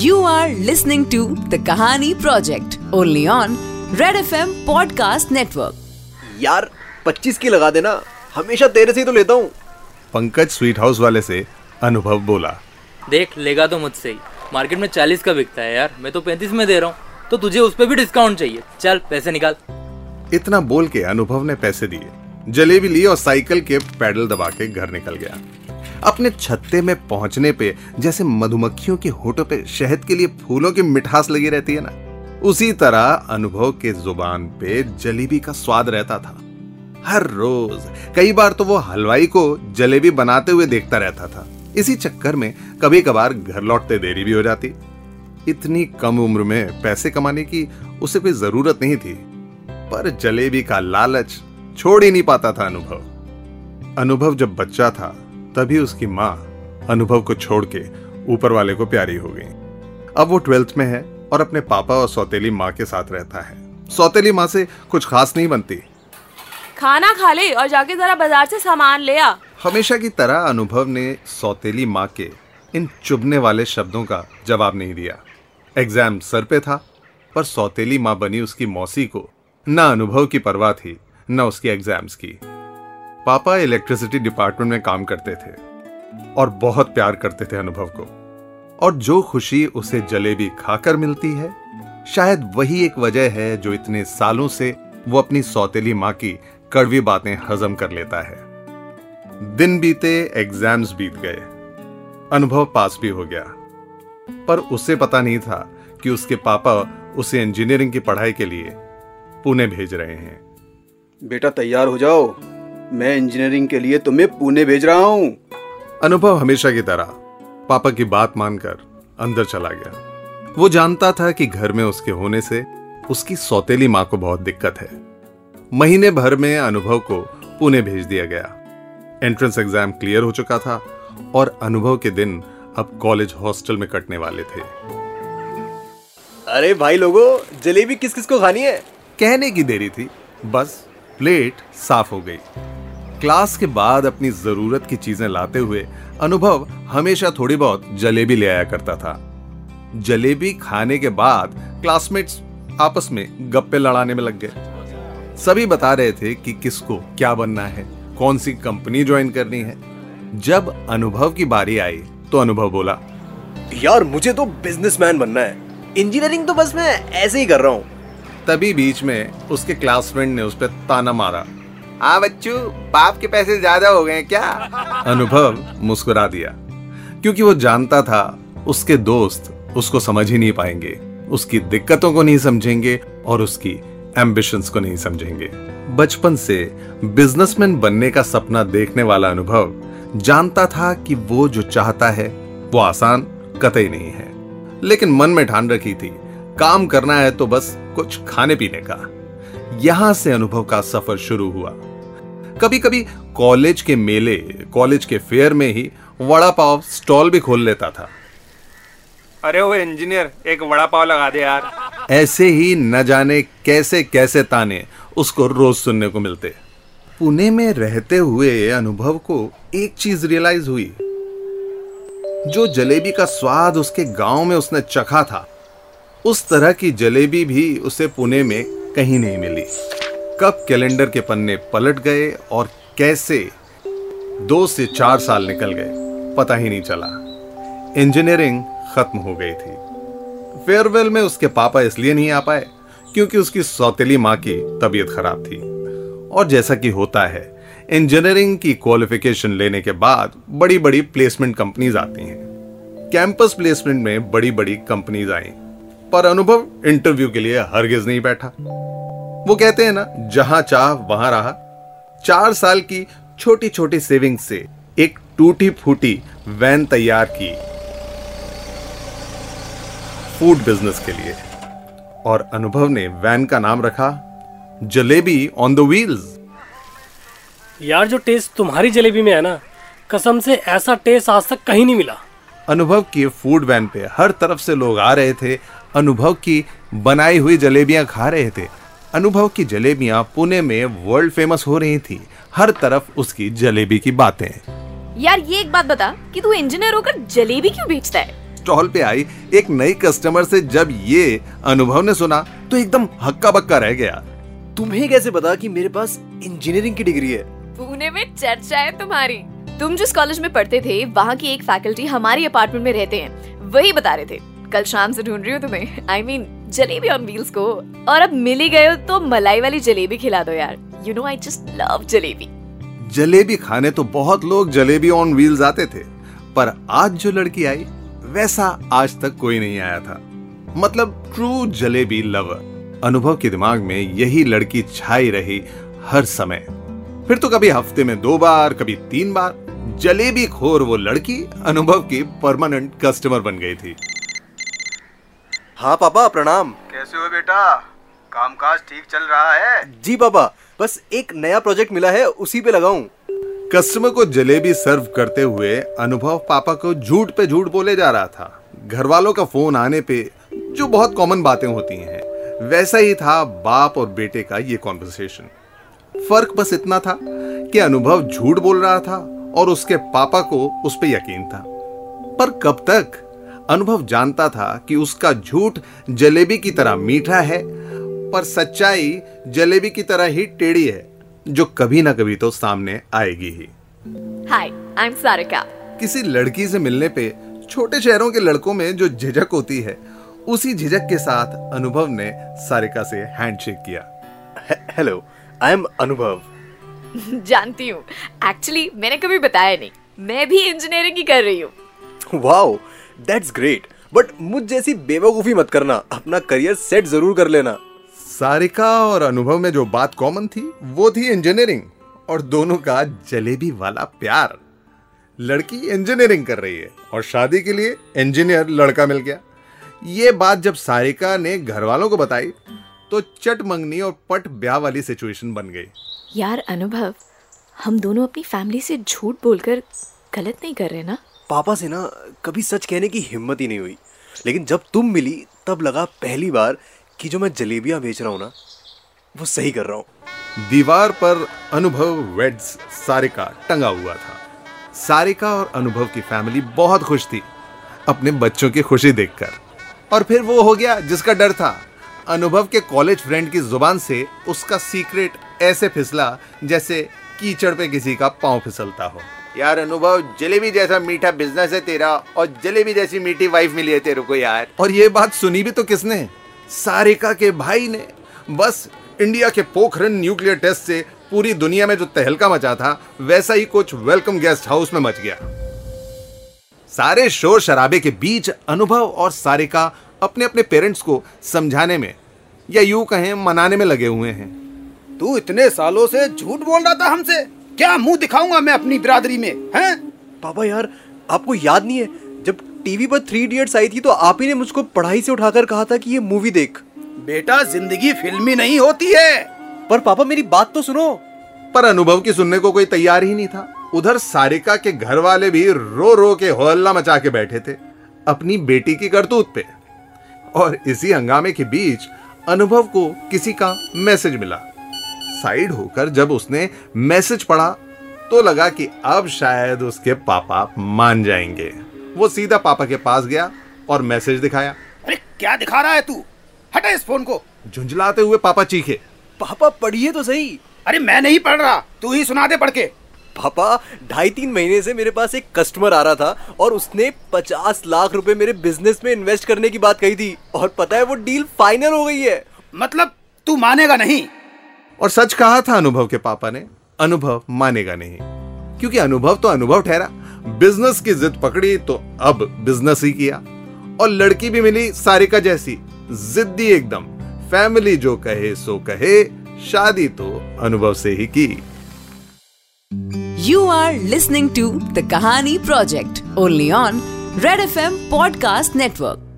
You are listening to the Kahani Project only on Red FM Podcast Network. यार 25 की लगा देना। हमेशा तेरे से ही तो लेता हूँ। पंकज स्वीट हाउस वाले से अनुभव बोला। देख लेगा तो मुझसे ही। मार्केट में चालीस का बिकता है यार। मैं तो पैंतीस में दे रहा हूँ। तो तुझे उस पर भी डिस्काउंट चाहिए। चल पैसे निकाल। इतना बोल के अनुभव ने पैसे दिए। जलेबी ली और साइकिल के पैडल दबा के घर निकल गया। अपने छत्ते में पहुँचने पे, जैसे मधुमक्खियों के होठों पे शहद के लिए फूलों की मिठास लगी रहती है ना? उसी तरह अनुभव के ज़ुबान पे जलेबी का स्वाद रहता था। हर रोज, कई बार तो वो हलवाई को जलेबी बनाते हुए देखता रहता था। इसी चक्कर में कभी कभार घर लौटते देरी भी हो जाती। इतनी कम उम्र में पैसे कमाने की उसे कोई ज़रूरत नहीं थी। पर जलेबी का लालच छोड़ ही नहीं पाता था अनुभव। अनुभव जब बच्चा था तभी उसकी माँ अनुभव को छोड़ के ऊपर वाले को प्यारी हो गई। अब वो ट्वेल्थ में है और अपने पापा और सौतेली माँ के साथ रहता है। सौतेली माँ से कुछ खास नहीं बनती। खाना खा ले और जाके जरा बाज़ार से सामान ले आ। हमेशा की तरह अनुभव ने सौतेली माँ के इन चुभने वाले शब्दों का जवाब नहीं दिया। एग्ज़ाम सर पे था पर सौतेली माँ बनी उसकी मौसी को न अनुभव की परवाह थी न उसकी एग्ज़ाम्स की। पापा इलेक्ट्रिसिटी डिपार्टमेंट में काम करते थे और बहुत प्यार करते थे अनुभव को। और जो खुशी उसे जलेबी खाकर मिलती है, शायद वही एक वजह है जो इतने सालों से वो अपनी सौतेली माँ की कड़वी बातें हजम कर लेता है। दिन बीते एग्ज़ाम्स बीत गए। अनुभव पास भी हो गया। पर उसे पता नहीं था कि उसके पापा उसे इंजीनियरिंग की पढ़ाई के लिए पुणे भेज रहे हैं। बेटा तैयार हो जाओ। मैं इंजीनियरिंग के लिए तुम्हें पुणे भेज रहा हूँ। अनुभव हमेशा की तरह पापा की बात मानकर अंदर चला गया। वो जानता था कि घर में उसके होने से उसकी सौतेली माँ को बहुत दिक्कत है। महीने भर में अनुभव को पुणे भेज दिया गया। एंट्रेंस एग्ज़ाम क्लियर हो चुका था और अनुभव के दिन अब कॉलेज हॉस्टल में कटने वाले थे। अरे भाई लोगो जलेबी किस किस को खानी है? कहने की देरी थी बस प्लेट साफ़ हो गई। क्लास के बाद अपनी ज़रूरत की चीज़ें लाते हुए अनुभव हमेशा थोड़ी बहुत जलेबी ले आया करता था। जलेबी खाने के बाद क्लासमेट्स आपस में गप्पे लड़ाने में लग गए। सभी बता रहे थे कि किसको क्या बनना है कौन सी कंपनी ज्वाइन करनी है। जब अनुभव की बारी आई तो अनुभव बोला यार मुझे तो बिजनेसमैन बनना है। इंजीनियरिंग तो बस मैं ऐसे ही कर रहा हूँ। तभी बीच में उसके क्लास फ्रेंड ने उस पर ताना मारा। हाँ बच्चू, बाप के पैसे ज़्यादा हो गए क्या? अनुभव मुस्कुरा दिया। क्योंकि वो जानता था, उसके दोस्त उसको समझ ही नहीं पाएँगे, उसकी दिक्कतों को नहीं समझेंगे और उसकी एम्बिशंस को नहीं समझेंगे। बचपन से बिजनेसमैन बनने का सपना देखने वाला अनुभव जानता था कि वो जो चाहता है, वो आसान, कतई नहीं है। लेकिन मन में ठान रखी थी, काम करना है तो बस कुछ खाने पीने का। यहाँ से अनुभव का सफ़र शुरू हुआ। कभी कभी कॉलेज के मेले कॉलेज के फेयर में ही वड़ा पाव स्टॉल भी खोल लेता था। अरे वो इंजीनियर एक वड़ा पाव लगा दे यार। ऐसे ही न जाने कैसे कैसे ताने उसको रोज सुनने को मिलते। पुणे में रहते हुए अनुभव को एक चीज़ रियलाइज़ हुई। जो जलेबी का स्वाद उसके गाँव में उसने चखा था उस तरह की जलेबी भी उसे पुणे में कहीं नहीं मिली। कब कैलेंडर के पन्ने पलट गए और कैसे दो से चार साल निकल गए, पता ही नहीं चला। इंजीनियरिंग खत्म हो गई थी। फेयरवेल में उसके पापा इसलिए नहीं आ पाए क्योंकि उसकी सौतेली माँ की तबीयत खराब थी। और जैसा कि होता है, इंजीनियरिंग की क्वालिफिकेशन लेने के बाद बड़ी बड़ी प्लेसमेंट कंपनीज़ आती हैं। कैंपस प्लेसमेंट में बड़ी बड़ी कंपनीज़ आई। पर अनुभव इंटरव्यू के लिए हरगिज नहीं बैठा। वो कहते हैं ना जहाँ चाह वहाँ रहा। चार साल की छोटी छोटी सेविंग से एक टूटी फूटी वैन तैयार की। फ़ूड बिज़नेस के लिए। और अनुभव ने वैन का नाम रखा जलेबी ऑन द व्हील्स यार जो टेस्ट तुम्हारी जलेबी में है ना कसम से ऐसा टेस्ट आज तक कहीं नहीं मिला। अनुभव की फ़ूड वैन पे हर तरफ़ से लोग आ रहे थे अनुभव की बनाई हुई जलेबियाँ खा रहे थे। अनुभव की जलेबियाँ पुणे में वर्ल्ड फ़ेमस हो रही थी। हर तरफ़ उसकी जलेबी की बातें। यार ये एक बात बता कि तू इंजीनियर होकर जलेबी क्यों बेचता है? स्टॉल पे आई एक नई कस्टमर से जब ये अनुभव ने सुना तो एकदम हक्का बक्का रह गया। तुम्हें कैसे पता कि मेरे पास इंजीनियरिंग की डिग्री है? पुणे में चर्चा है तुम्हारी। तुम जिस कॉलेज में पढ़ते थे वहाँ की एक फैकल्टी हमारी अपार्टमेंट में रहते हैं। वही बता रहे थे। कल शाम से ढूंढ रही हूँ तुम्हें। I I mean mean, Jalebi on Wheels को। और अब मिल ही गए हो तो मलाई वाली जलेबी खिला दो यार। You know I just love jalebi. Jalebi खाने तो बहुत लोग जलेबी ऑन व्हील्स आते थे। पर आज जो लड़की आई, वैसा आज तक कोई नहीं आया था। मतलब ट्रू जलेबी लवर अनुभव के दिमाग में यही लड़की छाई रही हर समय। फिर तो कभी हफ़्ते में दो बार, कभी तीन बार, जलेबी खोर वो लड़की अनुभव की परमानेंट कस्टमर बन गई थी। हाँ पापा प्रणाम। कैसे हो बेटा? कामकाज ठीक चल रहा है? जी पापा बस एक नया प्रोजेक्ट मिला है उसी पे लगाऊँ। कस्टमर को जलेबी सर्व करते हुए अनुभव पापा को झूठ पे झूठ बोले जा रहा था। घर वालों का फ़ोन आने पे जो बहुत कॉमन बातें होती हैं वैसा ही था बाप और बेटे का ये कॉन्वर्सेशन फ़र्क बस इतना था कि अनुभव झूठ बोल रहा था और उसके पापा को उस पर यकीन था। पर कब तक अनुभव जानता था कि उसका झूठ जलेबी की तरह मीठा है पर सच्चाई जलेबी की तरह ही टेढ़ी है जो कभी ना कभी तो सामने आएगी ही। हाय आई एम सारिका किसी लड़की से मिलने पे छोटे शहरों के लड़कों में जो झिझक होती है उसी झिझक के साथ अनुभव ने सारिका से हैंडशेक किया। हेलो आई एम अनुभव जानती हूँ। एक्चुअली मैंने कभी बताया नहीं। मैं भी इंजीनियरिंग ही कर रही हूँ। वाओ दैट्स ग्रेट बट मुझ जैसी बेवकूफ़ी मत करना। अपना करियर सेट ज़रूर कर लेना। सारिका और अनुभव में जो बात कॉमन थी वो थी इंजीनियरिंग और दोनों का जलेबी वाला प्यार। लड़की इंजीनियरिंग कर रही है। और शादी के लिए इंजीनियर लड़का मिल गया। ये बात जब सारिका ने घर वालों को बताई तो चट मंगनी और पट ब्याह वाली सिचुएशन बन गई। यार अनुभव हम दोनों अपनी फैमिली से झूठ बोलकर गलत नहीं कर रहे ना? पापा से ना कभी सच कहने की हिम्मत ही नहीं हुई। लेकिन जब तुम मिली, तब लगा पहली बार कि जो मैं जलेबियाँ बेच रहा हूँ ना, वो सही कर रहा हूँ। दीवार पर अनुभव वेड्स सारिका टंगा हुआ था। सारिका और अनुभव की फैमिली बहुत खुश थी, अपने बच्चों की खुशी देखकर। और फिर वो हो गया जिसका डर था। अनुभव के कॉलेज फ्रेंड की ज़ुबान से उसका सीक्रेट ऐसे फिसला जैसे कीचड़ पे किसी का पाँव फिसलता हो। यार अनुभव जलेबी जैसा मीठा बिज़नेस है तेरा और जलेबी जैसी मीठी वाइफ मिली है तेरे को यार। और ये बात सुनी भी तो किसने? सारिका के भाई ने। बस इंडिया के पोखरन न्यूक्लियर टेस्ट से पूरी दुनिया में जो तहलका मचा था वैसा ही कुछ वेलकम गेस्ट हाउस में मच गया। सारे शोर शराबे के बीच अनुभव और सारिका अपने अपने पेरेंट्स को समझाने में या यूँ कहें मनाने में लगे हुए हैं। तू इतने सालों से झूठ बोल रहा था हमसे। क्या मुँह दिखाऊँगा मैं अपनी बिरादरी में हैं? पापा यार आपको याद नहीं है जब टीवी पर थ्री इडियट्स आई थी तो आप ही ने मुझको पढ़ाई से उठाकर कहा था कि ये मूवी देख। बेटा ज़िंदगी फिल्मी नहीं होती है। पर पापा मेरी बात तो सुनो। पर अनुभव की सुनने को कोई तैयार ही नहीं था। उधर सारिका के घर वाले भी रो रो के होल्ला मचा के बैठे थे अपनी बेटी की करतूत पे। और इसी हंगामे के बीच अनुभव को किसी का मैसेज मिला। साइड होकर जब उसने मैसेज पढ़ा तो लगा कि अब शायद उसके पापा मान जाएँगे। वो सीधा पापा के पास गया और मैसेज दिखाया। अरे क्या दिखा रहा है तू? हटा इस फ़ोन को। झुंझलाते हुए पापा चीखे। पापा पढ़िए तो सही। अरे मैं नहीं पढ़ रहा। तू ही सुना दे पढ़ के। पापा ढाई तीन महीने से मेरे पास एक कस्टमर आ रहा था और उसने पचास लाख रुपए मेरे बिज़नेस में इन्वेस्ट करने की बात कही थी। और पता है वो डील फाइनल हो गई है। मतलब तू मानेगा नहीं? और सच कहा था अनुभव के पापा ने, अनुभव मानेगा नहीं। क्योंकि अनुभव तो अनुभव ठहरा। बिज़नेस की जिद पकड़ी तो अब बिज़नेस ही किया। और लड़की भी मिली सारिका जैसी, जिद्दी एकदम। फैमिली जो कहे सो कहे, शादी तो अनुभव से ही की। You are are to the Kahani project only on Red F M podcast Network.